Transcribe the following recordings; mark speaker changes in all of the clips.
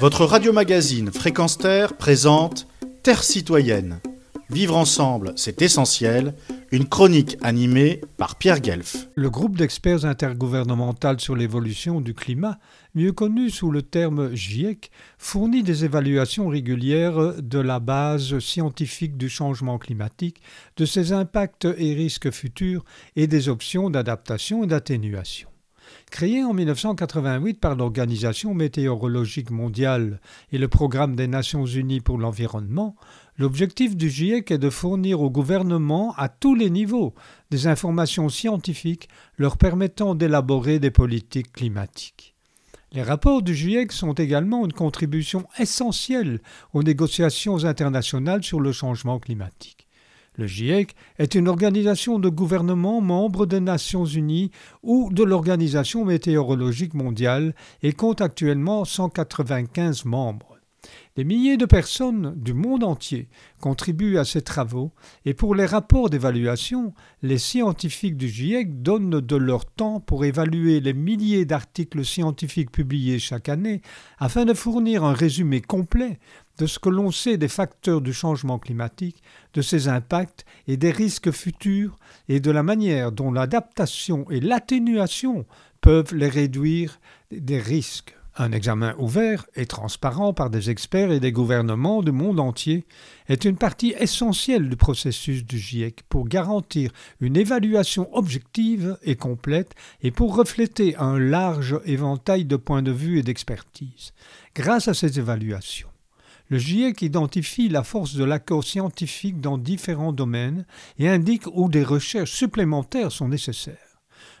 Speaker 1: Votre radio-magazine Fréquence Terre présente Terre citoyenne. Vivre ensemble, c'est essentiel. Une chronique animée par Pierre Guelf.
Speaker 2: Le groupe d'experts intergouvernemental sur l'évolution du climat, mieux connu sous le terme GIEC, fournit des évaluations régulières de la base scientifique du changement climatique, de ses impacts et risques futurs et des options d'adaptation et d'atténuation. Créé en 1988 par l'Organisation météorologique mondiale et le Programme des Nations unies pour l'environnement, l'objectif du GIEC est de fournir au gouvernement, à tous les niveaux, des informations scientifiques leur permettant d'élaborer des politiques climatiques. Les rapports du GIEC sont également une contribution essentielle aux négociations internationales sur le changement climatique. Le GIEC est une organisation de gouvernement membre des Nations Unies ou de l'Organisation météorologique mondiale et compte actuellement 195 membres. Des milliers de personnes du monde entier contribuent à ces travaux et pour les rapports d'évaluation, les scientifiques du GIEC donnent de leur temps pour évaluer les milliers d'articles scientifiques publiés chaque année afin de fournir un résumé complet de ce que l'on sait des facteurs du changement climatique, de ses impacts et des risques futurs et de la manière dont l'adaptation et l'atténuation peuvent les réduire des risques. Un examen ouvert et transparent par des experts et des gouvernements du monde entier est une partie essentielle du processus du GIEC pour garantir une évaluation objective et complète et pour refléter un large éventail de points de vue et d'expertise. Grâce à ces évaluations, le GIEC identifie la force de l'accord scientifique dans différents domaines et indique où des recherches supplémentaires sont nécessaires.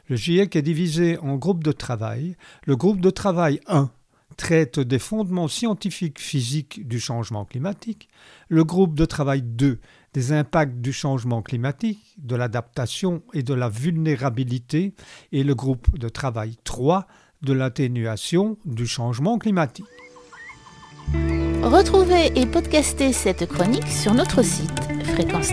Speaker 2: Le GIEC est divisé en groupes de travail. Le groupe de travail 1 traite des fondements scientifiques physiques du changement climatique. Le groupe de travail 2 des impacts du changement climatique, de l'adaptation et de la vulnérabilité. Et le groupe de travail 3 de l'atténuation du changement climatique.
Speaker 3: Retrouvez et podcastez cette chronique sur notre site fréquence